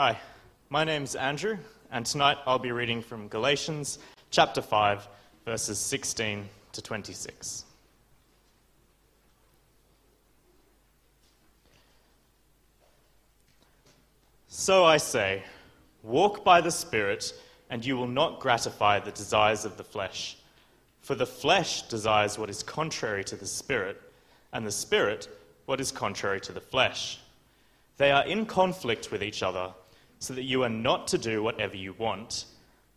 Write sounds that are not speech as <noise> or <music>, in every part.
Hi, my name's Andrew, and tonight I'll be reading from Galatians chapter 5, verses 16 to 26. So I say, walk by the Spirit, and you will not gratify the desires of the flesh. For the flesh desires what is contrary to the Spirit, and the Spirit what is contrary to the flesh. They are in conflict with each other, so that you are not to do whatever you want.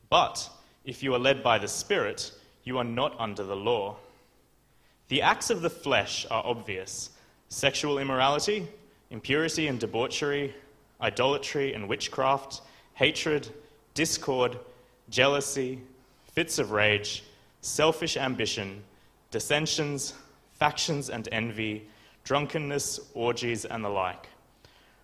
But if you are led by the Spirit, you are not under the law. The acts of the flesh are obvious sexual immorality, impurity and debauchery, idolatry and witchcraft, hatred, discord, jealousy, fits of rage, selfish ambition, dissensions, factions and envy, drunkenness, orgies, and the like.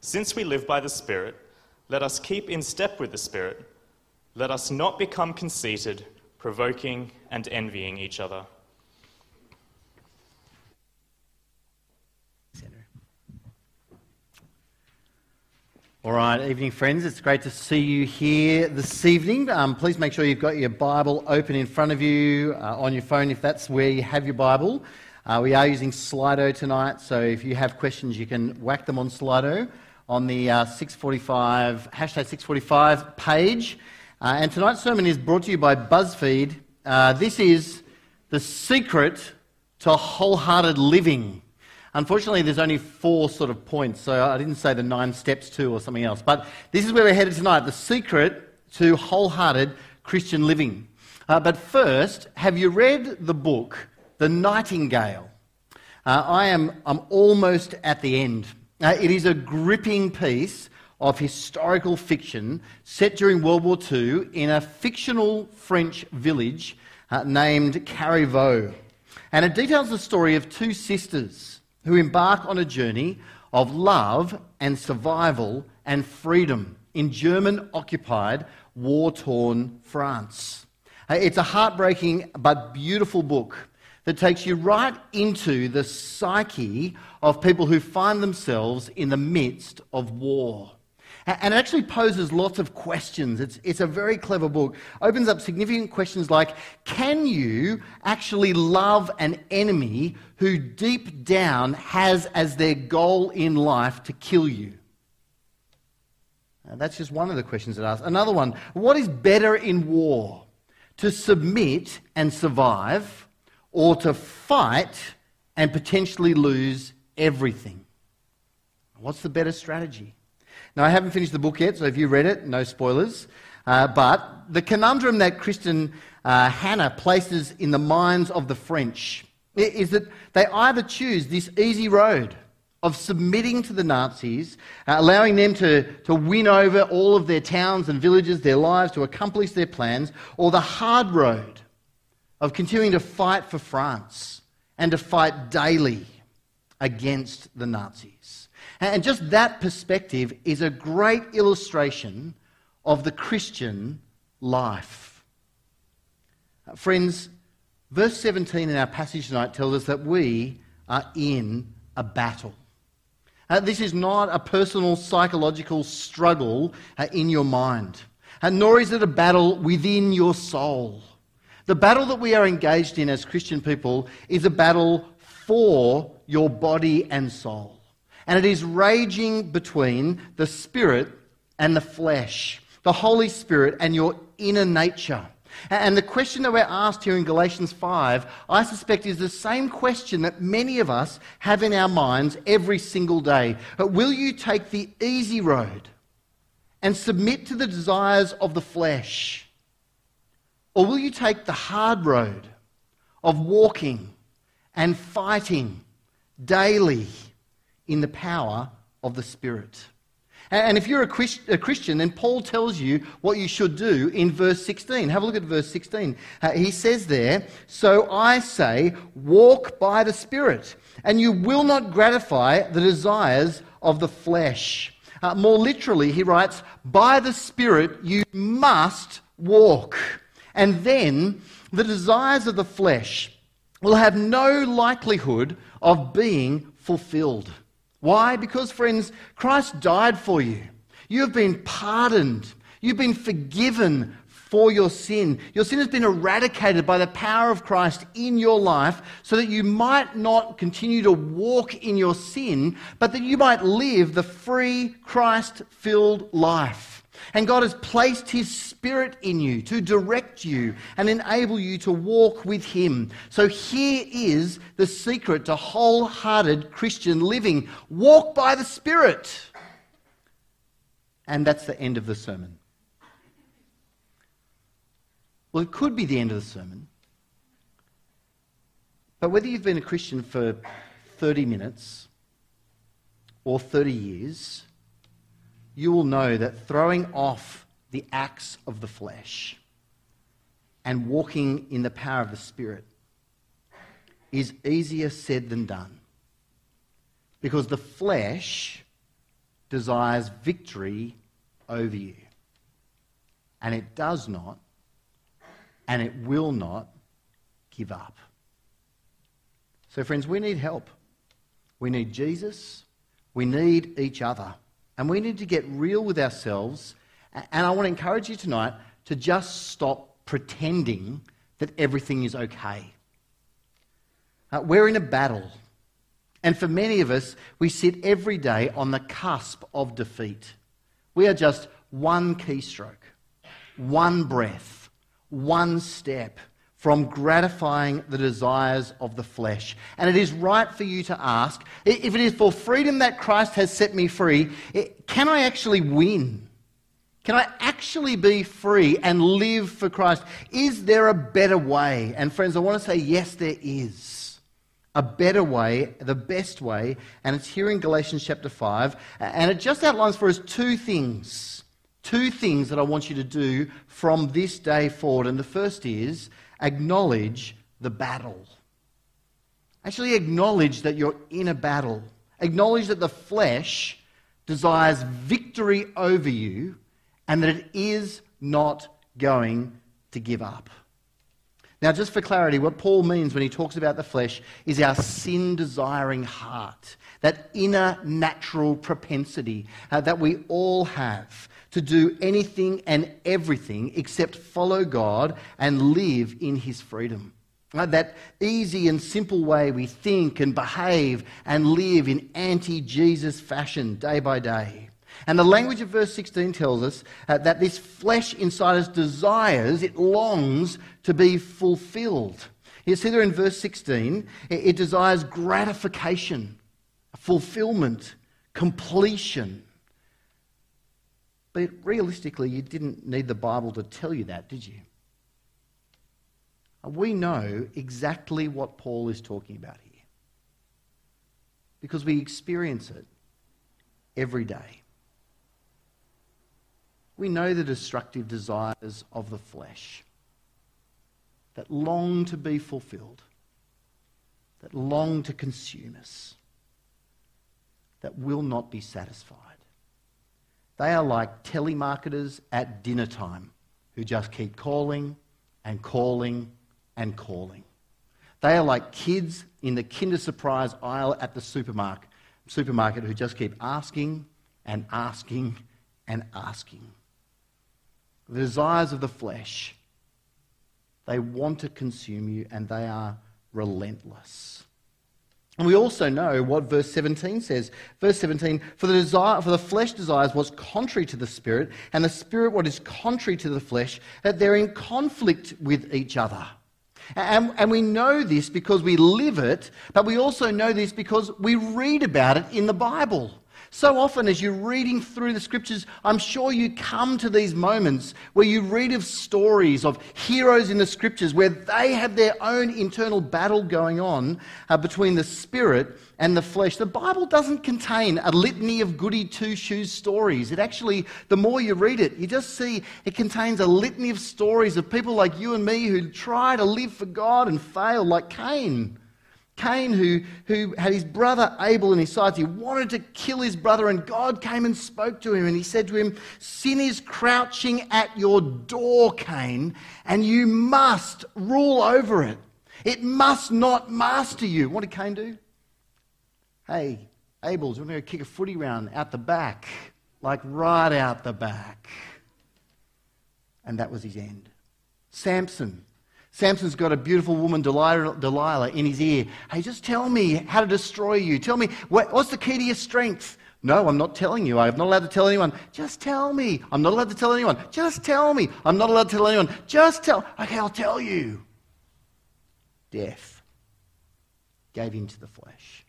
Since we live by the Spirit, let us keep in step with the Spirit. Let us not become conceited, provoking, and envying each other. All right, evening, friends. It's great to see you here this evening. Um, please make sure you've got your Bible open in front of you uh, on your phone if that's where you have your Bible. Uh, we are using Slido tonight, so if you have questions, you can whack them on Slido on the uh, 645 hashtag 645 page. Uh, and tonight's sermon is brought to you by BuzzFeed. Uh, this is the secret to wholehearted living. Unfortunately, there's only four sort of points, so I didn't say the nine steps to or something else. But this is where we're headed tonight the secret to wholehearted Christian living. Uh, but first, have you read the book, The Nightingale? Uh, I am I'm almost at the end. Uh, it is a gripping piece of historical fiction set during World War II in a fictional French village uh, named Carriveau. And it details the story of two sisters who embark on a journey of love and survival and freedom in German occupied, war torn France. Uh, it's a heartbreaking but beautiful book that takes you right into the psyche of people who find themselves in the midst of war. And it actually poses lots of questions. It's, it's a very clever book. Opens up significant questions like can you actually love an enemy who deep down has as their goal in life to kill you? that's just one of the questions it asks. Another one what is better in war? To submit and survive, or to fight and potentially lose everything? What's the better strategy? Now, I haven't finished the book yet, so if you read it, no spoilers. Uh, but the conundrum that Kristin uh, Hannah places in the minds of the French is that they either choose this easy road of submitting to the Nazis, uh, allowing them to, to win over all of their towns and villages, their lives, to accomplish their plans, or the hard road of continuing to fight for France and to fight daily against the Nazis. And just that perspective is a great illustration of the Christian life. Uh, friends, verse 17 in our passage tonight tells us that we are in a battle. Uh, this is not a personal psychological struggle uh, in your mind, uh, nor is it a battle within your soul. The battle that we are engaged in as Christian people is a battle for your body and soul and it is raging between the spirit and the flesh, the Holy Spirit and your inner nature. And the question that we're asked here in Galatians 5, I suspect, is the same question that many of us have in our minds every single day. But will you take the easy road and submit to the desires of the flesh? Or will you take the hard road of walking and fighting daily in the power of the Spirit. And if you're a, Christian, then Paul tells you what you should do in verse 16. Have a look at verse 16. Uh, he says there, So I say, walk by the Spirit, and you will not gratify the desires of the flesh. Uh, more literally, he writes, By the Spirit you must walk. And then the desires of the flesh will have no likelihood of being fulfilled. Why? Because, friends, Christ died for you. You have been pardoned. You've been forgiven for your sin. Your sin has been eradicated by the power of Christ in your life so that you might not continue to walk in your sin, but that you might live the free, Christ filled life. And God has placed His Spirit in you to direct you and enable you to walk with Him. So here is the secret to wholehearted Christian living walk by the Spirit. And that's the end of the sermon. Well, it could be the end of the sermon. But whether you've been a Christian for 30 minutes or 30 years, you will know that throwing off the acts of the flesh and walking in the power of the Spirit is easier said than done. Because the flesh desires victory over you. And it does not, and it will not give up. So, friends, we need help. We need Jesus. We need each other. And we need to get real with ourselves. And I want to encourage you tonight to just stop pretending that everything is okay. Uh, we're in a battle. And for many of us, we sit every day on the cusp of defeat. We are just one keystroke, one breath, one step from gratifying the desires of the flesh. And it is right for you to ask if it is for freedom that Christ has set me free, can I actually win? Can I actually be free and live for Christ? Is there a better way? And friends, I want to say, yes, there is. A better way, the best way, and it's here in Galatians chapter 5. And it just outlines for us two things. Two things that I want you to do from this day forward. And the first is acknowledge the battle. Actually, acknowledge that you're in a battle. Acknowledge that the flesh desires victory over you and that it is not going to give up. Now, just for clarity, what Paul means when he talks about the flesh is our sin desiring heart, that inner natural propensity uh, that we all have to do anything and everything except follow God and live in His freedom. Right? That easy and simple way we think and behave and live in anti Jesus fashion day by day. And the language of verse 16 tells us uh, that this flesh inside us desires, it longs to be fulfilled. You see there in verse 16, it, it desires gratification, fulfillment, completion. But realistically, you didn't need the Bible to tell you that, did you? We know exactly what Paul is talking about here because we experience it every day. We know the destructive desires of the flesh that long to be fulfilled, that long to consume us, that will not be satisfied. They are like telemarketers at dinner time who just keep calling and calling and calling. They are like kids in the Kinder Surprise aisle at the supermarket, supermarket who just keep asking and asking and asking. The desires of the flesh, they want to consume you and they are relentless. And we also know what verse 17 says. Verse 17, for the, desire, for the flesh desires what's contrary to the spirit, and the spirit what is contrary to the flesh, that they're in conflict with each other. And, and we know this because we live it, but we also know this because we read about it in the Bible. So often, as you're reading through the scriptures, I'm sure you come to these moments where you read of stories of heroes in the scriptures where they have their own internal battle going on uh, between the spirit and the flesh. The Bible doesn't contain a litany of goody two shoes stories. It actually, the more you read it, you just see it contains a litany of stories of people like you and me who try to live for God and fail, like Cain. Cain, who, who had his brother Abel in his sights, he wanted to kill his brother, and God came and spoke to him, and he said to him, Sin is crouching at your door, Cain, and you must rule over it. It must not master you. What did Cain do? Hey, Abel, do you want to go kick a footy round out the back? Like right out the back. And that was his end. Samson, Samson's got a beautiful woman, Delilah, in his ear. Hey, just tell me how to destroy you. Tell me, what's the key to your strength? No, I'm not telling you. I'm not allowed to tell anyone. Just tell me. I'm not allowed to tell anyone. Just tell me. I'm not allowed to tell anyone. Just tell. Okay, I'll tell you. Death gave in to the flesh.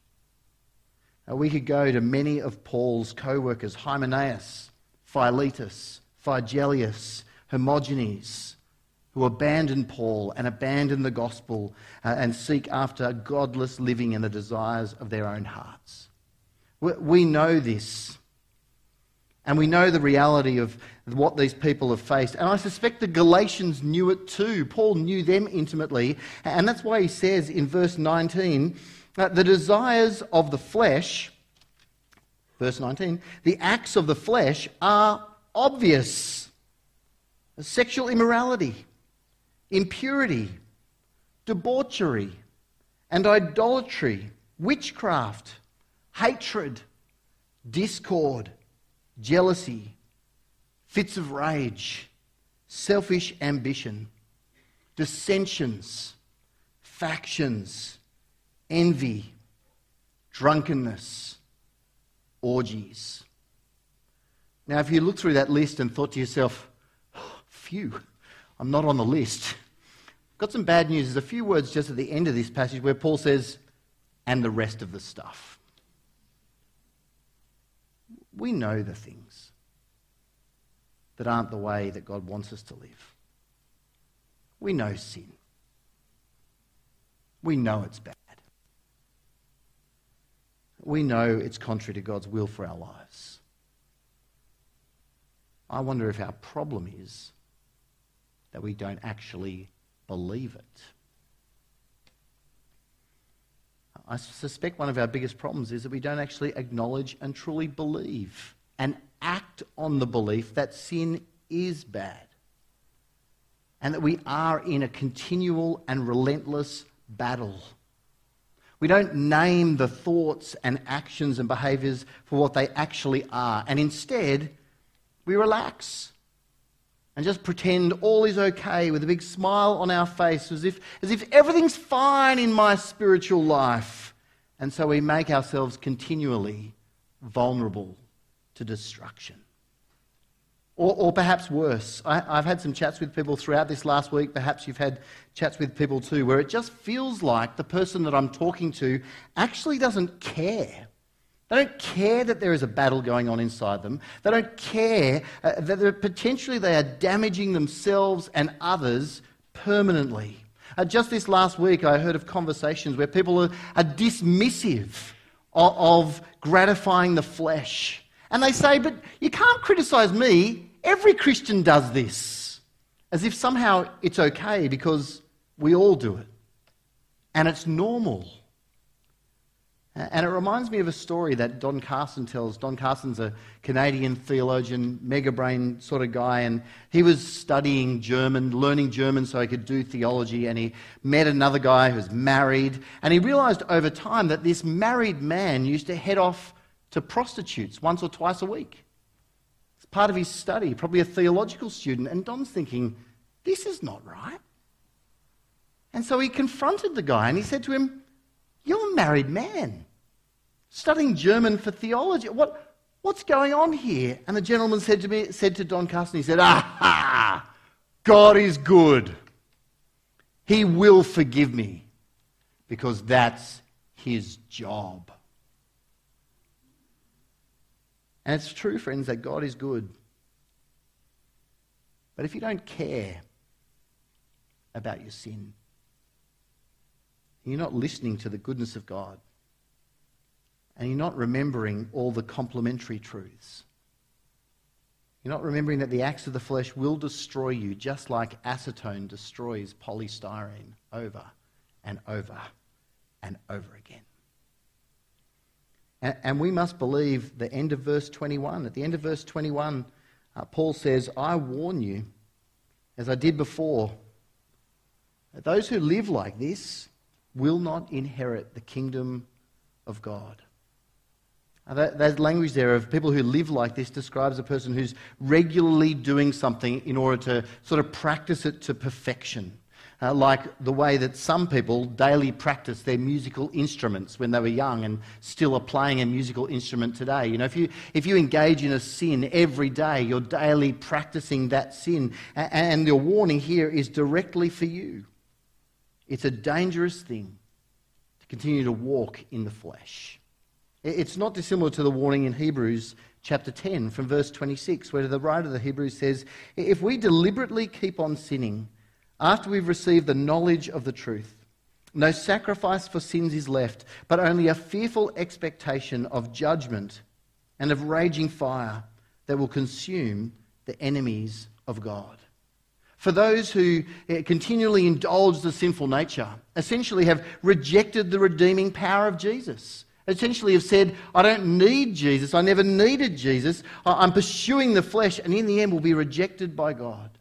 Now, we could go to many of Paul's co workers Hymenaeus, Philetus, Phygellus, Hermogenes who abandon Paul and abandon the gospel uh, and seek after godless living and the desires of their own hearts. We, we know this. And we know the reality of what these people have faced. And I suspect the Galatians knew it too. Paul knew them intimately. And that's why he says in verse 19 that the desires of the flesh, verse 19, the acts of the flesh are obvious sexual immorality impurity, debauchery, and idolatry, witchcraft, hatred, discord, jealousy, fits of rage, selfish ambition, dissensions, factions, envy, drunkenness, orgies. Now, if you look through that list and thought to yourself, oh, phew, I'm not on the list. Got some bad news. There's a few words just at the end of this passage where Paul says, and the rest of the stuff. We know the things that aren't the way that God wants us to live. We know sin. We know it's bad. We know it's contrary to God's will for our lives. I wonder if our problem is that we don't actually believe it. I suspect one of our biggest problems is that we don't actually acknowledge and truly believe and act on the belief that sin is bad and that we are in a continual and relentless battle. We don't name the thoughts and actions and behaviors for what they actually are, and instead, we relax and just pretend all is okay with a big smile on our face as if, as if everything's fine in my spiritual life. And so we make ourselves continually vulnerable to destruction. Or, or perhaps worse, I, I've had some chats with people throughout this last week. Perhaps you've had chats with people too, where it just feels like the person that I'm talking to actually doesn't care they don't care that there is a battle going on inside them. They don't care uh, that potentially they are damaging themselves and others permanently. Uh, just this last week, I heard of conversations where people are, are dismissive of, of gratifying the flesh. And they say, But you can't criticize me. Every Christian does this. As if somehow it's okay because we all do it. And it's normal. And it reminds me of a story that Don Carson tells. Don Carson's a Canadian theologian, mega brain sort of guy, and he was studying German, learning German so he could do theology, and he met another guy who was married, and he realized over time that this married man used to head off to prostitutes once or twice a week. It's part of his study, probably a theological student, and Don's thinking, this is not right. And so he confronted the guy and he said to him, You're a married man studying German for theology. What, what's going on here? And the gentleman said to me, said to Don Carson, he said, Aha! God is good. He will forgive me because that's his job. And it's true, friends, that God is good. But if you don't care about your sin, you're not listening to the goodness of God, and you're not remembering all the complementary truths. You're not remembering that the acts of the flesh will destroy you, just like acetone destroys polystyrene over and over and over again. And, and we must believe the end of verse 21. At the end of verse 21, uh, Paul says, I warn you, as I did before, that those who live like this will not inherit the kingdom of God. That, that, language there of people who live like this describes a person who's regularly doing something in order to sort of practice it to perfection. Uh, like the way that some people daily practice their musical instruments when they were young and still are playing a musical instrument today. You know, if you, if you engage in a sin every day, you're daily practicing that sin. And, and the warning here is directly for you. It's a dangerous thing to continue to walk in the flesh. It's not dissimilar to the warning in Hebrews chapter 10 from verse 26, where the writer of the Hebrews says, If we deliberately keep on sinning after we've received the knowledge of the truth, no sacrifice for sins is left, but only a fearful expectation of judgment and of raging fire that will consume the enemies of God for those who eh, continually indulge the sinful nature, essentially have rejected the redeeming power of Jesus. Essentially, have said, I don't need Jesus, I never needed Jesus, I'm pursuing the flesh, and in the end will be rejected by God.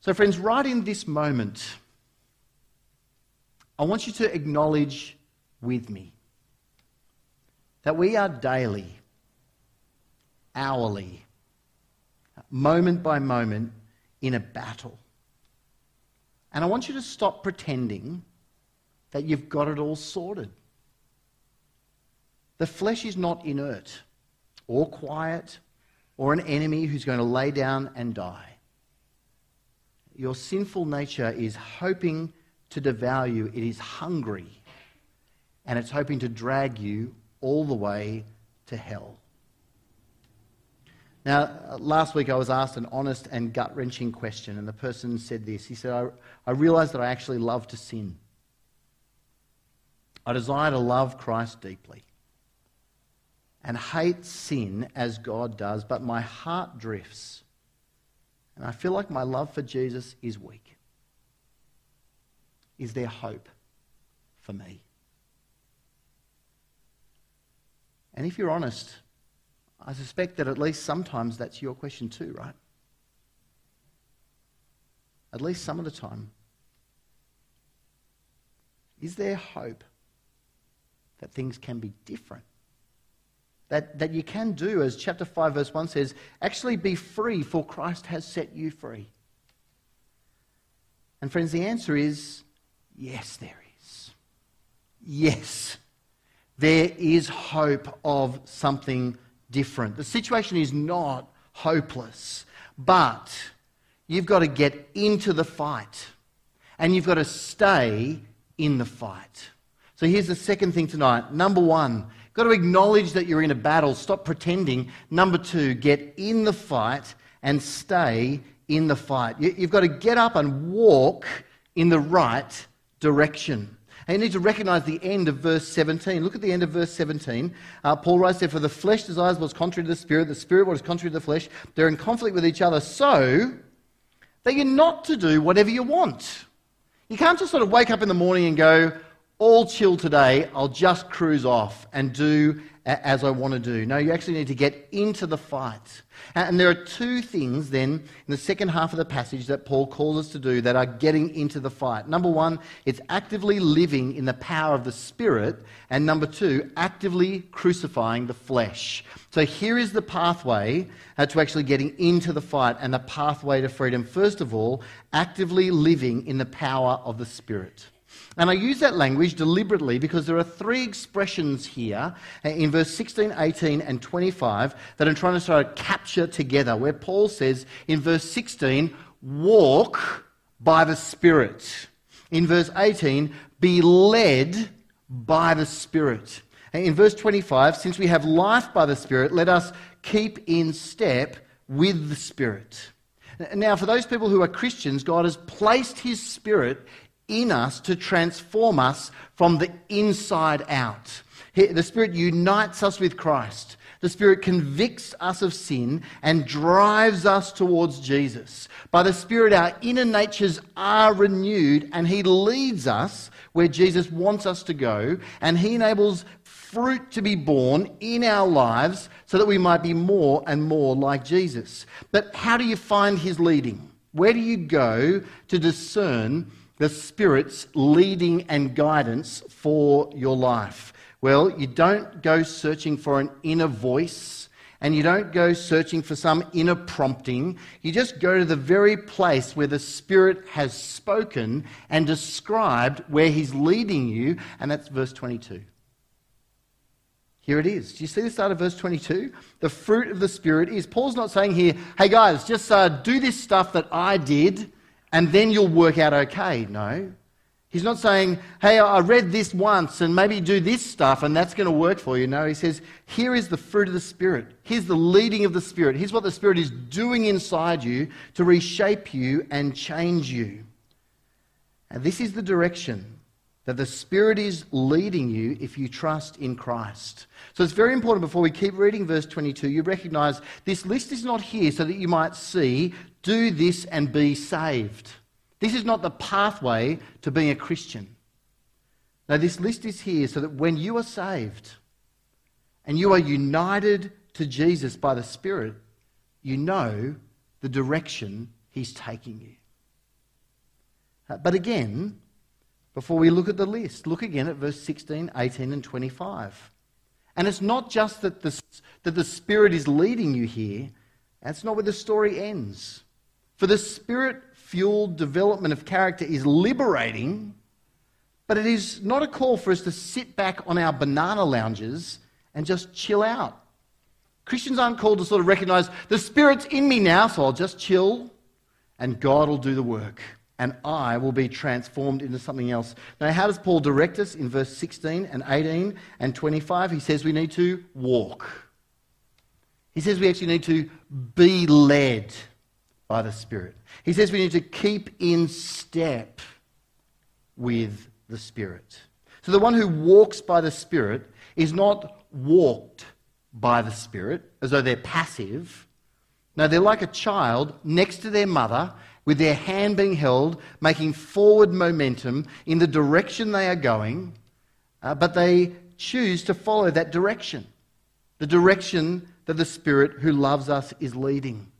So, friends, right in this moment, I want you to acknowledge with me that we are daily, hourly, moment by moment in a battle. And I want you to stop pretending that you've got it all sorted. The flesh is not inert or quiet or an enemy who's going to lay down and die. Your sinful nature is hoping to devour you, it is hungry, and it's hoping to drag you all the way to hell. Now, last week I was asked an honest and gut wrenching question, and the person said this. He said, I, I that I actually love to sin. I desire to love Christ deeply and hate sin as God does, but my heart drifts. And I feel like my love for Jesus is weak. Is there hope for me? And if you're honest, I suspect that at least sometimes that's your question too, right? At least some of the time. Is there hope that things can be different? That, that you can do, as chapter 5, verse 1 says, actually be free, for Christ has set you free. And, friends, the answer is yes, there is. Yes, there is hope of something different. The situation is not hopeless, but you've got to get into the fight and you've got to stay in the fight. So here's the second thing tonight. Number one, got to acknowledge that you're in a battle. Stop pretending. Number two, get in the fight and stay in the fight. You've got to get up and walk in the right direction. And you need to recognize the end of verse 17. Look at the end of verse 17. Uh, Paul writes there, For the flesh desires what's contrary to the spirit, the spirit what is contrary to the flesh. They're in conflict with each other, so that you're not to do whatever you want. You can't just sort of wake up in the morning and go, all chill today, I'll just cruise off and do as I want to do. No, you actually need to get into the fight. And there are two things then in the second half of the passage that Paul calls us to do that are getting into the fight. Number one, it's actively living in the power of the Spirit. And number two, actively crucifying the flesh. So here is the pathway uh, to actually getting into the fight and the pathway to freedom. First of all, actively living in the power of the Spirit. And I use that language deliberately because there are three expressions here in verse 16, 18, and 25 that I'm trying to sort of capture together, where Paul says in verse 16, walk by the Spirit. In verse 18, be led by the Spirit. In verse 25, since we have life by the Spirit, let us keep in step with the Spirit. Now, for those people who are Christians, God has placed His Spirit in us to transform us from the inside out. The Spirit unites us with Christ. The Spirit convicts us of sin and drives us towards Jesus. By the Spirit, our inner natures are renewed, and He leads us where Jesus wants us to go, and He enables fruit to be borne in our lives so that we might be more and more like Jesus. But how do you find His leading? Where do you go to discern the Spirit's leading and guidance for your life? Well, you don't go searching for an inner voice and you don't go searching for some inner prompting. You just go to the very place where the Spirit has spoken and described where He's leading you, and that's verse 22. Here it is. Do you see the start of verse 22? The fruit of the Spirit is. Paul's not saying here, hey guys, just uh, do this stuff that I did and then you'll work out okay. No. He's not saying, hey, I read this once and maybe do this stuff and that's going to work for you. No, he says, here is the fruit of the Spirit. Here's the leading of the Spirit. Here's what the Spirit is doing inside you to reshape you and change you. And this is the direction that the Spirit is leading you if you trust in Christ. So it's very important before we keep reading verse 22, you recognize this list is not here so that you might see, do this and be saved. This is not the pathway to being a Christian. Now, this list is here so that when you are saved and you are united to Jesus by the Spirit, you know the direction He's taking you. Uh, but again, before we look at the list. Look again at verse 16, 18, and 25. And it's not just that the, that the Spirit is leading you here, that's not where the story ends. For the Spirit fueled development of character is liberating, but it is not a call for us to sit back on our banana lounges and just chill out. Christians aren't called to sort of recognize the Spirit's in me now, so I'll just chill and God will do the work and I will be transformed into something else. Now, how does Paul direct us in verse 16 and 18 and 25? He says we need to walk. He says we actually need to be led by the Spirit. He says we need to keep in step with the Spirit. So the one who walks by the Spirit is not walked by the Spirit as though they're passive. No, they're like a child next to their mother with their hand being held, making forward momentum in the direction they are going, uh, but they choose to follow that direction, the direction that the Spirit who loves us is leading.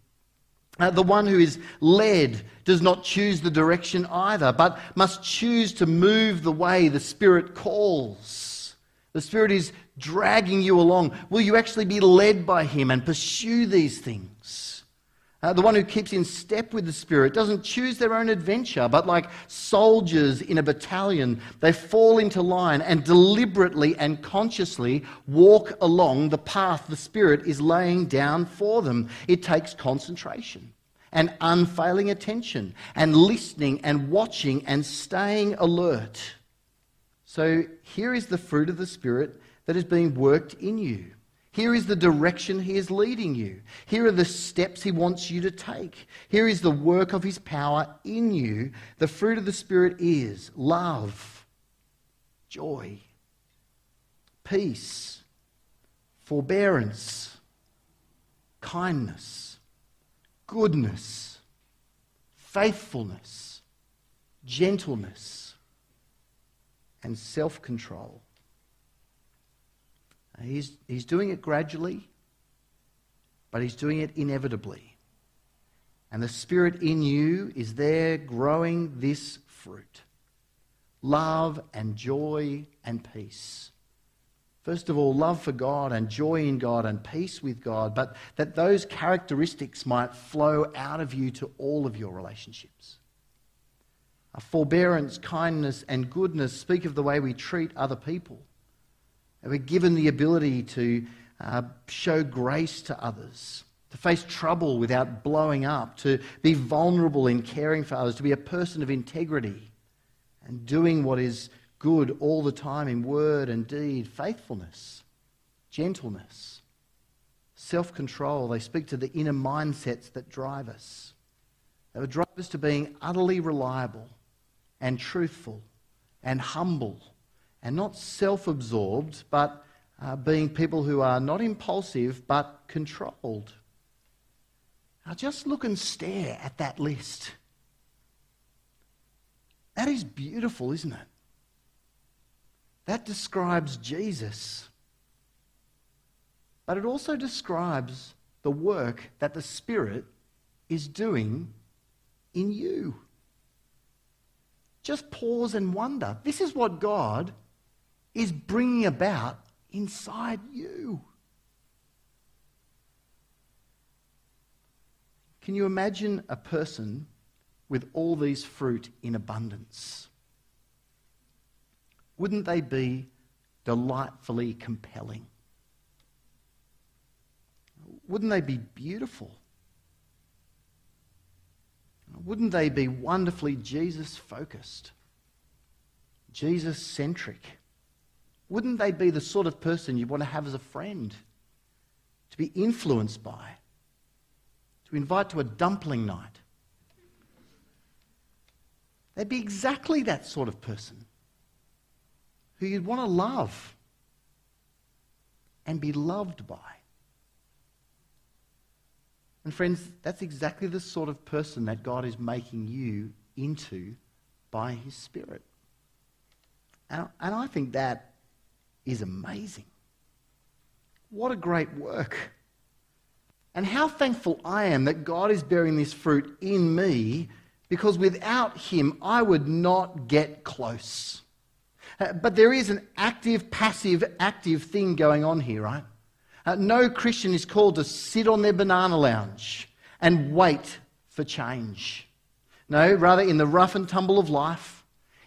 Uh, the one who is led does not choose the direction either, but must choose to move the way the Spirit calls. The Spirit is dragging you along. Will you actually be led by Him and pursue these things? Uh, the one who keeps in step with the Spirit doesn't choose their own adventure, but like soldiers in a battalion, they fall into line and deliberately and consciously walk along the path the Spirit is laying down for them. It takes concentration and unfailing attention and listening and watching and staying alert. So here is the fruit of the Spirit that is being worked in you. Here is the direction He is leading you. Here are the steps He wants you to take. Here is the work of His power in you. The fruit of the Spirit is love, joy, peace, forbearance, kindness, goodness, faithfulness, gentleness, and self control. He's, he's doing it gradually, but he's doing it inevitably. And the Spirit in you is there growing this fruit love and joy and peace. First of all, love for God and joy in God and peace with God, but that those characteristics might flow out of you to all of your relationships. A forbearance, kindness, and goodness speak of the way we treat other people. We're given the ability to uh, show grace to others, to face trouble without blowing up, to be vulnerable in caring for others, to be a person of integrity and doing what is good all the time in word and deed, faithfulness, gentleness, self control. They speak to the inner mindsets that drive us. They would drive us to being utterly reliable and truthful and humble and not self absorbed, but uh, being people who are not impulsive but controlled. Now just look and stare at that list. That is beautiful, isn't it? That describes Jesus. But it also describes the work that the Spirit is doing in you. Just pause and wonder. This is what God is bringing about inside you. Can you imagine a person with all these fruit in abundance? Wouldn't they be delightfully compelling? Wouldn't they be beautiful? Wouldn't they be wonderfully Jesus focused, Jesus centric? Wouldn't they be the sort of person you want to have as a friend, to be influenced by, to invite to a dumpling night? They'd be exactly that sort of person who you'd want to love and be loved by. And, friends, that's exactly the sort of person that God is making you into by His Spirit. And, and I think that is amazing. What a great work. And how thankful I am that God is bearing this fruit in me because without Him, I would not get close. Uh, but there is an active, passive, active thing going on here, right? Uh, no Christian is called to sit on their banana lounge and wait for change. No, rather, in the rough and tumble of life,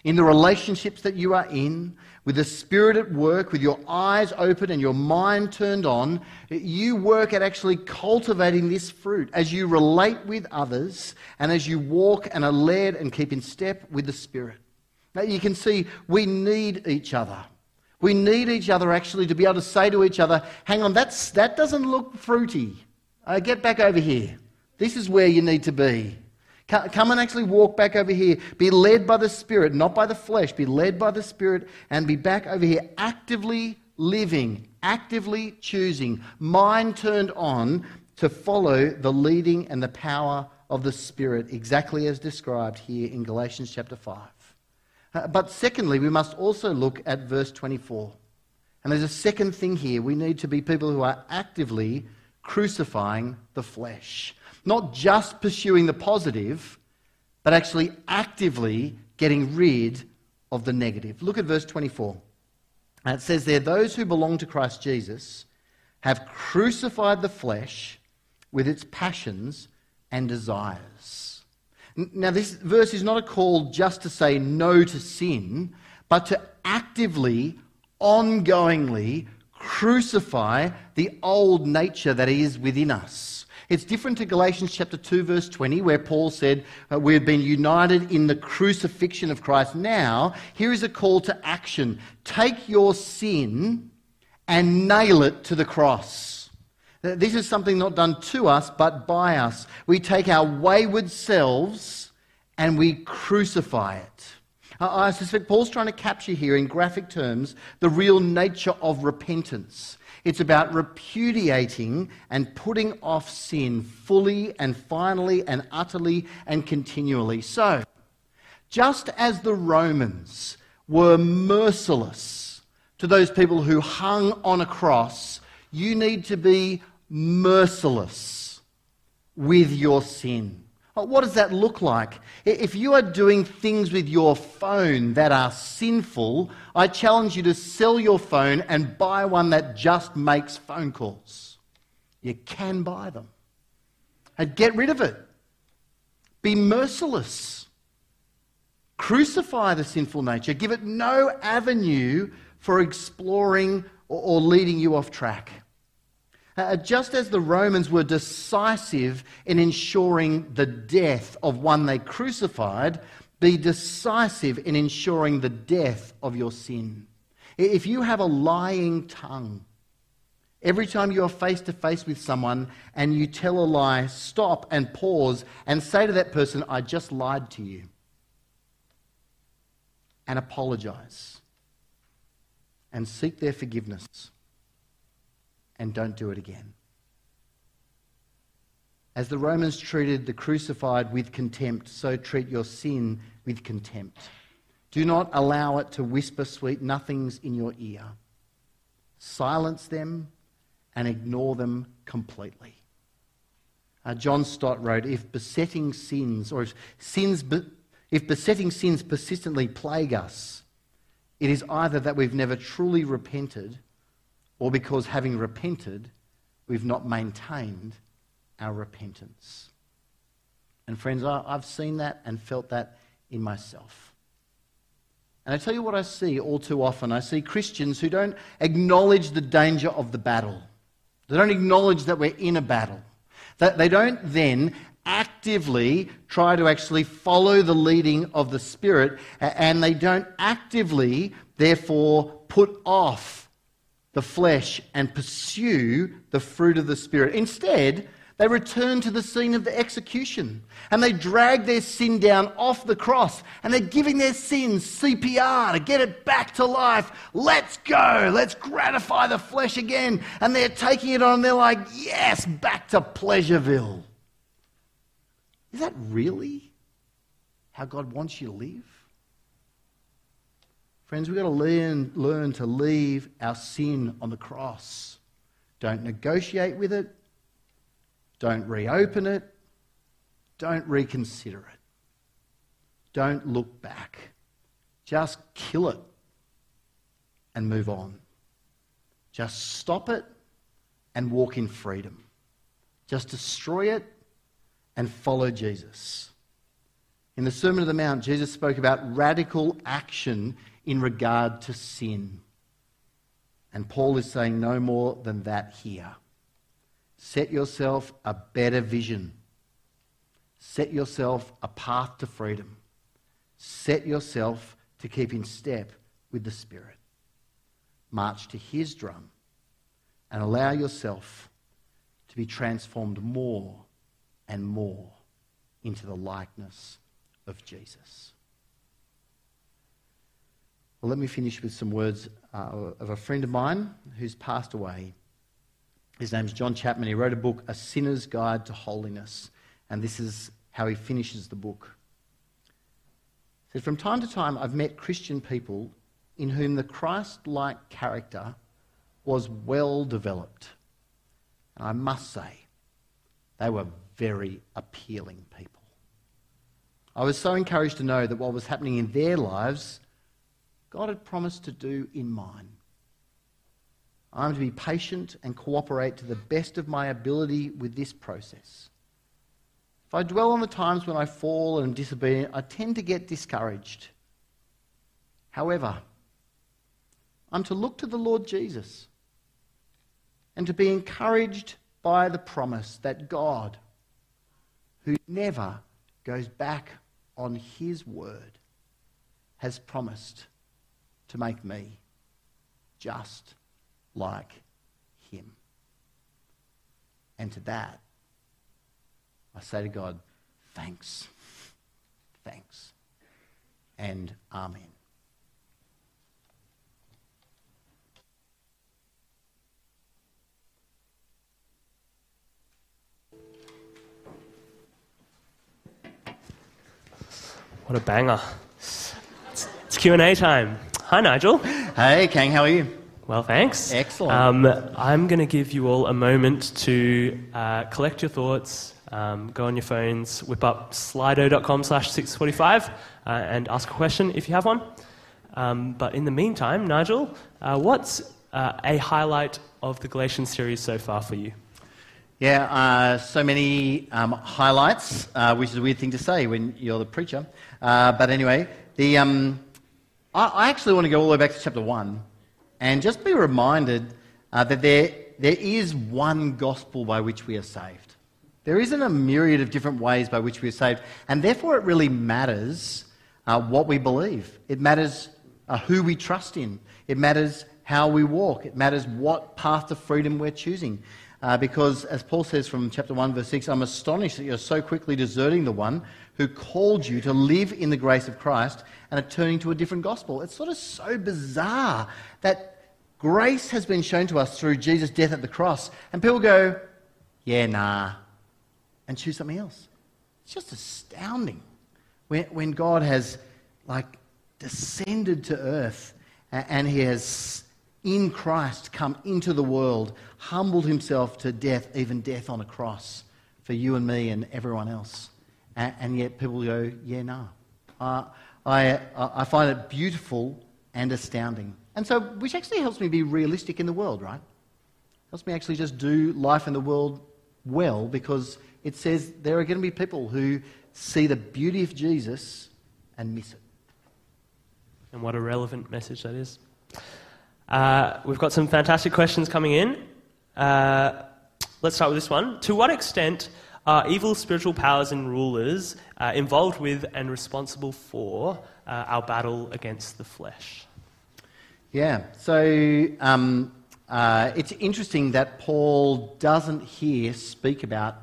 in the relationships that you are in, with the Spirit at work, with your eyes open and your mind turned on, you work at actually cultivating this fruit as you relate with others and as you walk and are led and keep in step with the Spirit. Now, you can see we need each other. We need each other actually to be able to say to each other, hang on, that's, that doesn't look fruity. Uh, get back over here. This is where you need to be. Come and actually walk back over here. Be led by the Spirit, not by the flesh. Be led by the Spirit and be back over here, actively living, actively choosing, mind turned on to follow the leading and the power of the Spirit, exactly as described here in Galatians chapter 5. Uh, but secondly, we must also look at verse 24. And there's a second thing here. We need to be people who are actively crucifying the flesh. Not just pursuing the positive, but actually actively getting rid of the negative. Look at verse 24. And it says there, Those who belong to Christ Jesus have crucified the flesh with its passions and desires. Now, this verse is not a call just to say no to sin, but to actively, ongoingly crucify the old nature that is within us. It's different to Galatians chapter 2, verse 20, where Paul said, uh, We've been united in the crucifixion of Christ. Now, here is a call to action take your sin and nail it to the cross. This is something not done to us, but by us. We take our wayward selves and we crucify it. I suspect Paul's trying to capture here in graphic terms the real nature of repentance. It's about repudiating and putting off sin fully and finally and utterly and continually. So, just as the Romans were merciless to those people who hung on a cross, you need to be merciless with your sin. What does that look like? If you are doing things with your phone that are sinful, I challenge you to sell your phone and buy one that just makes phone calls. You can buy them. And get rid of it. Be merciless. Crucify the sinful nature. Give it no avenue for exploring or leading you off track. Uh, just as the Romans were decisive in ensuring the death of one they crucified, be decisive in ensuring the death of your sin. If you have a lying tongue, every time you are face to face with someone and you tell a lie, stop and pause and say to that person, I just lied to you. And apologize. And seek their forgiveness. And don't do it again. As the Romans treated the crucified with contempt, so treat your sin with contempt. Do not allow it to whisper sweet nothings in your ear. Silence them and ignore them completely. Uh, John Stott wrote If besetting sins, or if, sins be, if besetting sins persistently plague us, it is either that we've never truly repented, or because having repented, we've not maintained our repentance. And friends, I've seen that and felt that in myself. And I tell you what I see all too often. I see Christians who don't acknowledge the danger of the battle. They don't acknowledge that we're in a battle. That they don't then actively try to actually follow the leading of the Spirit, and they don't actively, therefore, put off the flesh and pursue the fruit of the Spirit. Instead, they return to the scene of the execution and they drag their sin down off the cross and they're giving their sins CPR to get it back to life. Let's go. Let's gratify the flesh again. And they're taking it on and they're like, yes, back to Pleasureville. Is that really how God wants you to live? Friends, we've got to learn, learn to leave our sin on the cross. Don't negotiate with it. Don't reopen it. Don't reconsider it. Don't look back. Just kill it and move on. Just stop it and walk in freedom. Just destroy it and follow Jesus. In the Sermon on the Mount, Jesus spoke about radical action in regard to sin. And Paul is saying no more than that here. Set yourself a better vision. Set yourself a path to freedom. Set yourself to keep in step with the Spirit. March to His drum and allow yourself to be transformed more and more into the likeness of Jesus. Well, let me finish with some words uh, of a friend of mine who's passed away his name's John Chapman. He wrote a book, A Sinner's Guide to Holiness. And this is how he finishes the book. He says, From time to time, I've met Christian people in whom the Christ like character was well developed. And I must say, they were very appealing people. I was so encouraged to know that what was happening in their lives, God had promised to do in mine. I'm to be patient and cooperate to the best of my ability with this process. If I dwell on the times when I fall and am disobedient, I tend to get discouraged. However, I'm to look to the Lord Jesus and to be encouraged by the promise that God, who never goes back on his word, has promised to make me just like him. And to that, I say to God, thanks, thanks, and amen. What a banger. It's, it's Q&A time. Hi, Nigel. Hey, Kang, how are you? Well, thanks. Excellent. Um, I'm going to give you all a moment to uh, collect your thoughts, um, go on your phones, whip up slido.com slash 645 uh, and ask a question if you have one. Um, but in the meantime, Nigel, uh, what's uh, a highlight of the Galatians series so far for you? Yeah, uh, so many um, highlights, uh, which is a weird thing to say when you're the preacher. but anyway, the, um, I, actually want to go all the way back to chapter 1 and just be reminded uh, that there, there is one gospel by which we are saved. There isn't a myriad of different ways by which we are saved, and therefore it really matters uh, what we believe. It matters uh, who we trust in. It matters how we walk. It matters what path to freedom we're choosing. Uh, because, as Paul says from chapter 1, verse 6, I'm astonished that you're so quickly deserting the one who called you to live in the grace of Christ and are turning to a different gospel. It's sort of so bizarre that grace has been shown to us through Jesus' death at the cross, and people go, yeah, nah, and choose something else. It's just astounding when, when God has, like, descended to earth and he has in Christ come into the world, humbled himself to death, even death on a cross for you and me and everyone else. And, and yet people go, yeah, no. Uh, I, I find it beautiful and astounding. And so, which actually helps me be realistic in the world, right? Helps me actually just do life in the world well because it says there are going to be people who see the beauty of Jesus and miss it. And what a relevant message that is. Uh, we've got some fantastic questions coming in. Uh, let's start with this one. To what extent are evil spiritual powers and rulers uh, involved with and responsible for uh, our battle against the flesh? Yeah, so um, uh, it's interesting that Paul doesn't here speak about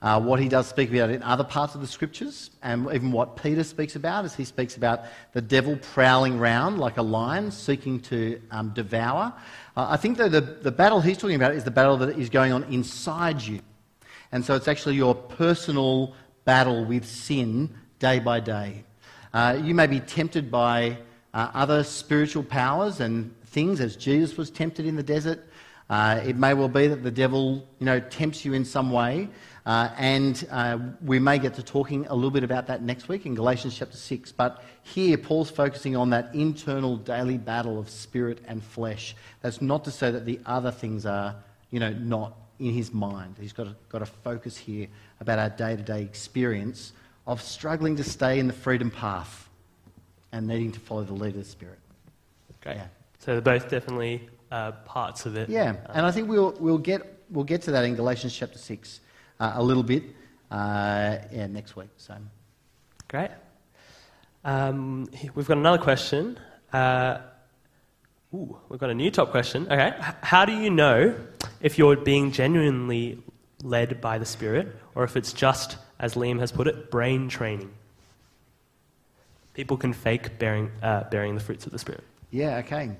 uh, what he does speak about in other parts of the scriptures, and even what Peter speaks about, as he speaks about the devil prowling round like a lion seeking to um, devour. Uh, I think, though, the, the battle he's talking about is the battle that is going on inside you. And so it's actually your personal battle with sin day by day. Uh, you may be tempted by uh, other spiritual powers and things, as Jesus was tempted in the desert. Uh, it may well be that the devil, you know, tempts you in some way. Uh, and uh, we may get to talking a little bit about that next week in Galatians chapter 6. But here, Paul's focusing on that internal daily battle of spirit and flesh. That's not to say that the other things are, you know, not in his mind. He's got to, got to focus here about our day to day experience of struggling to stay in the freedom path and needing to follow the lead of the Spirit. Great. Yeah. So they're both definitely uh, parts of it. Yeah, and I think we'll, we'll, get, we'll get to that in Galatians chapter 6 uh, a little bit uh, yeah, next week. So. Great. Um, we've got another question. Ooh, we've got a new top question. Okay. How do you know if you're being genuinely led by the Spirit or if it's just, as Liam has put it, brain training? People can fake bearing, uh, bearing the fruits of the Spirit. Yeah, okay.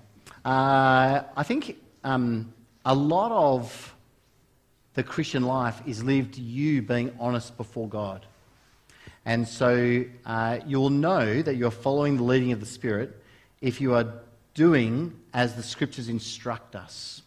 Uh, I think um, a lot of the Christian life is lived you being honest before God. And so uh, you'll know that you're following the leading of the Spirit if you are doing as the Scriptures instruct us.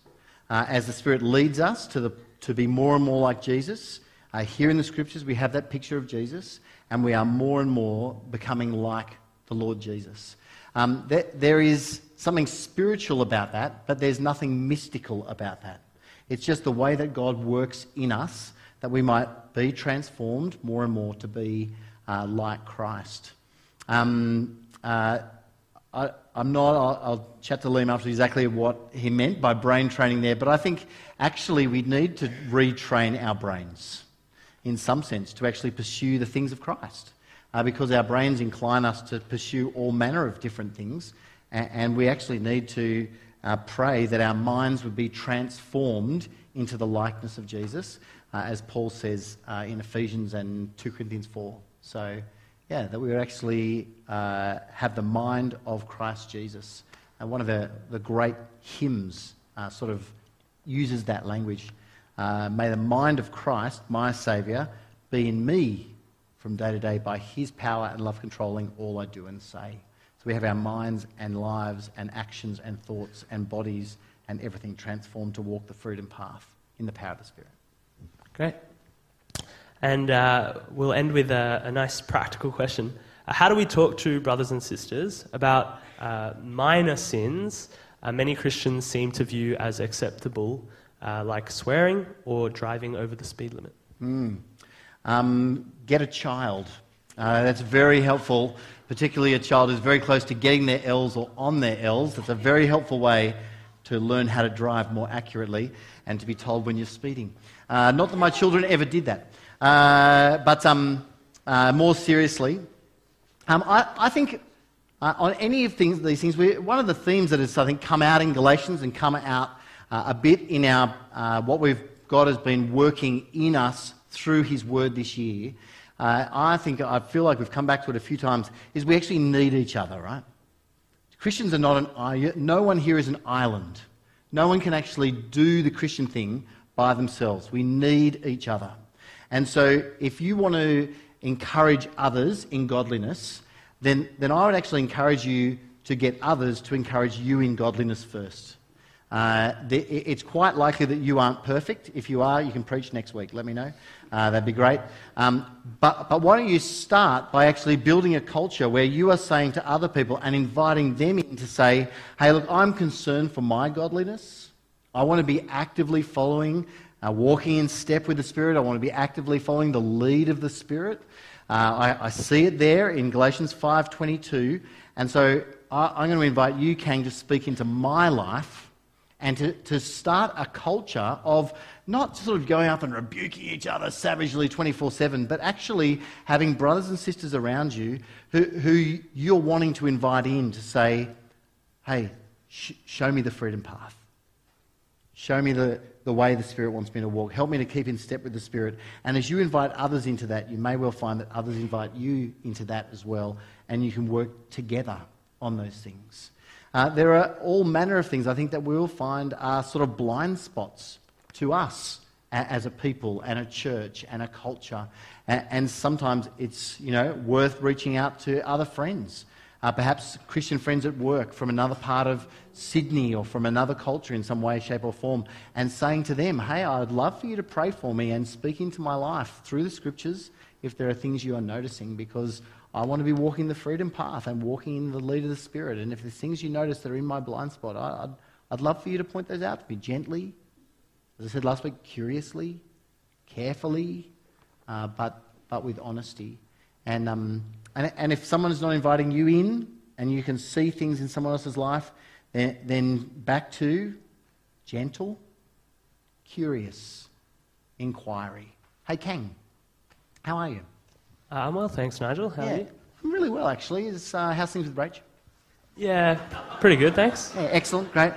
Uh, as the Spirit leads us to, the, to be more and more like Jesus, uh, here in the Scriptures we have that picture of Jesus, and we are more and more becoming like the Lord Jesus. Um, there, there is something spiritual about that, but there's nothing mystical about that. It's just the way that God works in us that we might be transformed more and more to be uh, like Christ. Um, uh, I, am not, I'll, I'll, chat to Liam after exactly what he meant by brain training there, but I think actually we need to retrain our brains in some sense to actually pursue the things of Christ. Uh, because our brains incline us to pursue all manner of different things, and, and we actually need to uh, pray that our minds would be transformed into the likeness of Jesus, uh, as Paul says uh, in Ephesians and 2 Corinthians 4. So, yeah, that we actually uh, have the mind of Christ Jesus. And one of the, the great hymns uh, sort of uses that language. Uh, may the mind of Christ, my Saviour, be in me from day to day by his power and love controlling all I do and say. So we have our minds and lives and actions and thoughts and bodies and everything transformed to walk the freedom path in the power of the Spirit. Great. And uh, we'll end with a, a nice practical question. Uh, how do we talk to brothers and sisters about uh, minor sins uh, many Christians seem to view as acceptable, uh, like swearing or driving over the speed limit? Mm. Um, get a child. Uh, that's very helpful particularly a child who's very close to getting their L's or on their L's. That's a very helpful way to learn how to drive more accurately and to be told when you're speeding. Not that my children ever did that. Uh, but um, uh, more seriously, Um, I, I think uh, on any of things, these things, we, one of the themes that has, I think, come out in Galatians and come out uh, a bit in our, uh, what we've God has been working in us through His Word this year, uh, I think, I feel like we've come back to it a few times, is we actually need each other, right? Christians are not an. No one here is an island. No one can actually do the Christian thing by themselves. We need each other. And so, if you want to encourage others in godliness, then, then I would actually encourage you to get others to encourage you in godliness first. Uh, it's quite likely that you aren't perfect. If you are, you can preach next week. Let me know. Uh, that'd be great. Um, but, but why don't you start by actually building a culture where you are saying to other people and inviting them in to say, hey, look, I'm concerned for my godliness. I want to be actively following, uh, walking in step with the Spirit. I want to be actively following the lead of the Spirit. Uh, I, I, see it there in Galatians 5.22. And so I, I'm going to invite you, Kang, to speak into my life and to, to start a culture of not sort of going up and rebuking each other savagely 24 7, but actually having brothers and sisters around you who, who you're wanting to invite in to say, hey, sh- show me the freedom path. Show me the, the way the Spirit wants me to walk. Help me to keep in step with the Spirit. And as you invite others into that, you may well find that others invite you into that as well, and you can work together on those things. Uh, there are all manner of things I think that we'll find are sort of blind spots to us as a people and a church and a culture. And sometimes it's you know, worth reaching out to other friends, uh, perhaps Christian friends at work from another part of Sydney or from another culture in some way, shape, or form, and saying to them, Hey, I'd love for you to pray for me and speak into my life through the scriptures if there are things you are noticing, because I want to be walking the freedom path and walking in the lead of the Spirit. And if there's things you notice that are in my blind spot, I, would I'd love for you to point those out to me gently. As I said last week, curiously, carefully, uh, but, but with honesty. And, um, and, and if someone is not inviting you in and you can see things in someone else's life, then, then back to gentle, curious inquiry. Hey, Kang, how are you? Uh, I'm well, thanks, Nigel. How yeah, are you? I'm really well, actually. Is, uh, how's things with Rach? Yeah, pretty good, thanks. Yeah, excellent, great.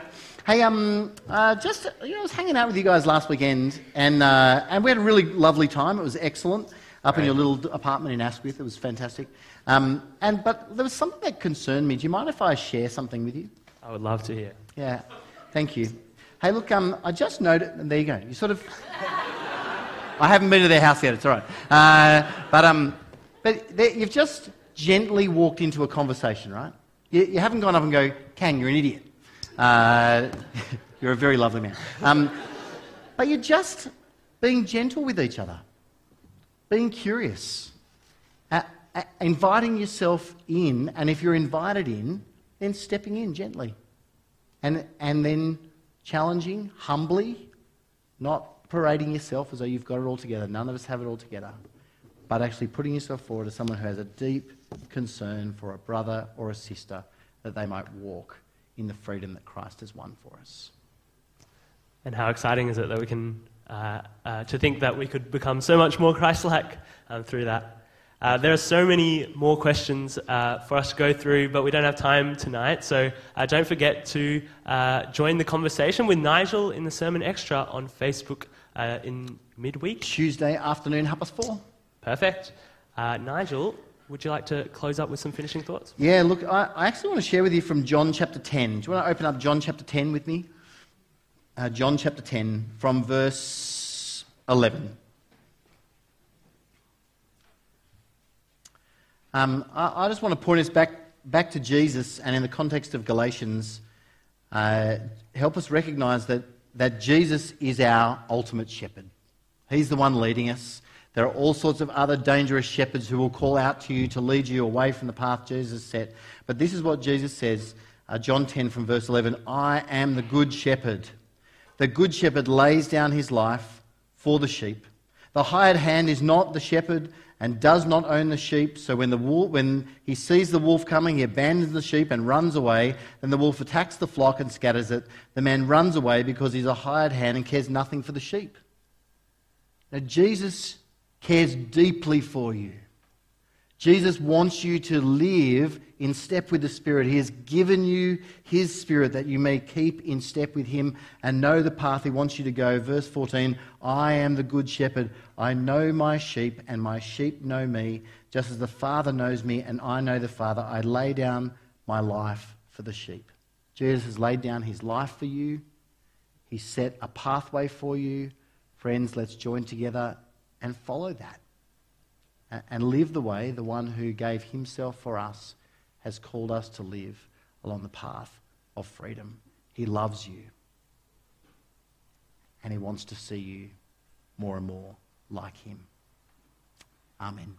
Hey, um, uh, just you know, I was hanging out with you guys last weekend, and uh, and we had a really lovely time. It was excellent up right. in your little apartment in Asquith. It was fantastic. Um, and but there was something that concerned me. Do you mind if I share something with you? I would love to hear. Yeah, thank you. Hey, look, um, I just noted. There you go. You sort of. I haven't been to their house yet. It's all right. Uh, but um, but you've just gently walked into a conversation, right? You, you haven't gone up and go, Kang, you're an idiot. Uh, <laughs> you're a very lovely man. Um, but you're just being gentle with each other, being curious, uh, inviting yourself in, and if you're invited in, then stepping in gently. And, and then challenging, humbly, not parading yourself as though you've got it all together. None of us have it all together but actually putting yourself forward as someone who has a deep concern for a brother or a sister that they might walk in the freedom that Christ has won for us. And how exciting is it that we can, uh, uh, to think that we could become so much more Christ like um, through that? Uh, there are so many more questions uh, for us to go through, but we don't have time tonight. So uh, don't forget to uh, join the conversation with Nigel in the Sermon Extra on Facebook in midweek. Tuesday afternoon, half past four. Perfect. Uh, Nigel, would you like to close up with some finishing thoughts? Yeah, look, I, I, actually want to share with you from John chapter 10. Do you want to open up John chapter 10 with me? Uh, John chapter 10, from verse 11. Um, I, I, just want to point us back, back to Jesus and in the context of Galatians, uh, help us recognize that, that Jesus is our ultimate shepherd. He's the one leading us. There are all sorts of other dangerous shepherds who will call out to you to lead you away from the path Jesus set. But this is what Jesus says, uh, John 10 from verse 11 I am the good shepherd. The good shepherd lays down his life for the sheep. The hired hand is not the shepherd and does not own the sheep. So when, the wolf, when he sees the wolf coming, he abandons the sheep and runs away. Then the wolf attacks the flock and scatters it. The man runs away because he's a hired hand and cares nothing for the sheep. Now, Jesus cares deeply for you. Jesus wants you to live in step with the Spirit. He has given you His Spirit that you may keep in step with Him and know the path He wants you to go. Verse 14 I am the good shepherd. I know my sheep, and my sheep know me, just as the Father knows me, and I know the Father. I lay down my life for the sheep. Jesus has laid down His life for you, He set a pathway for you. Friends, let's join together and follow that and live the way the one who gave himself for us has called us to live along the path of freedom. He loves you. And he wants to see you more and more like him. Amen.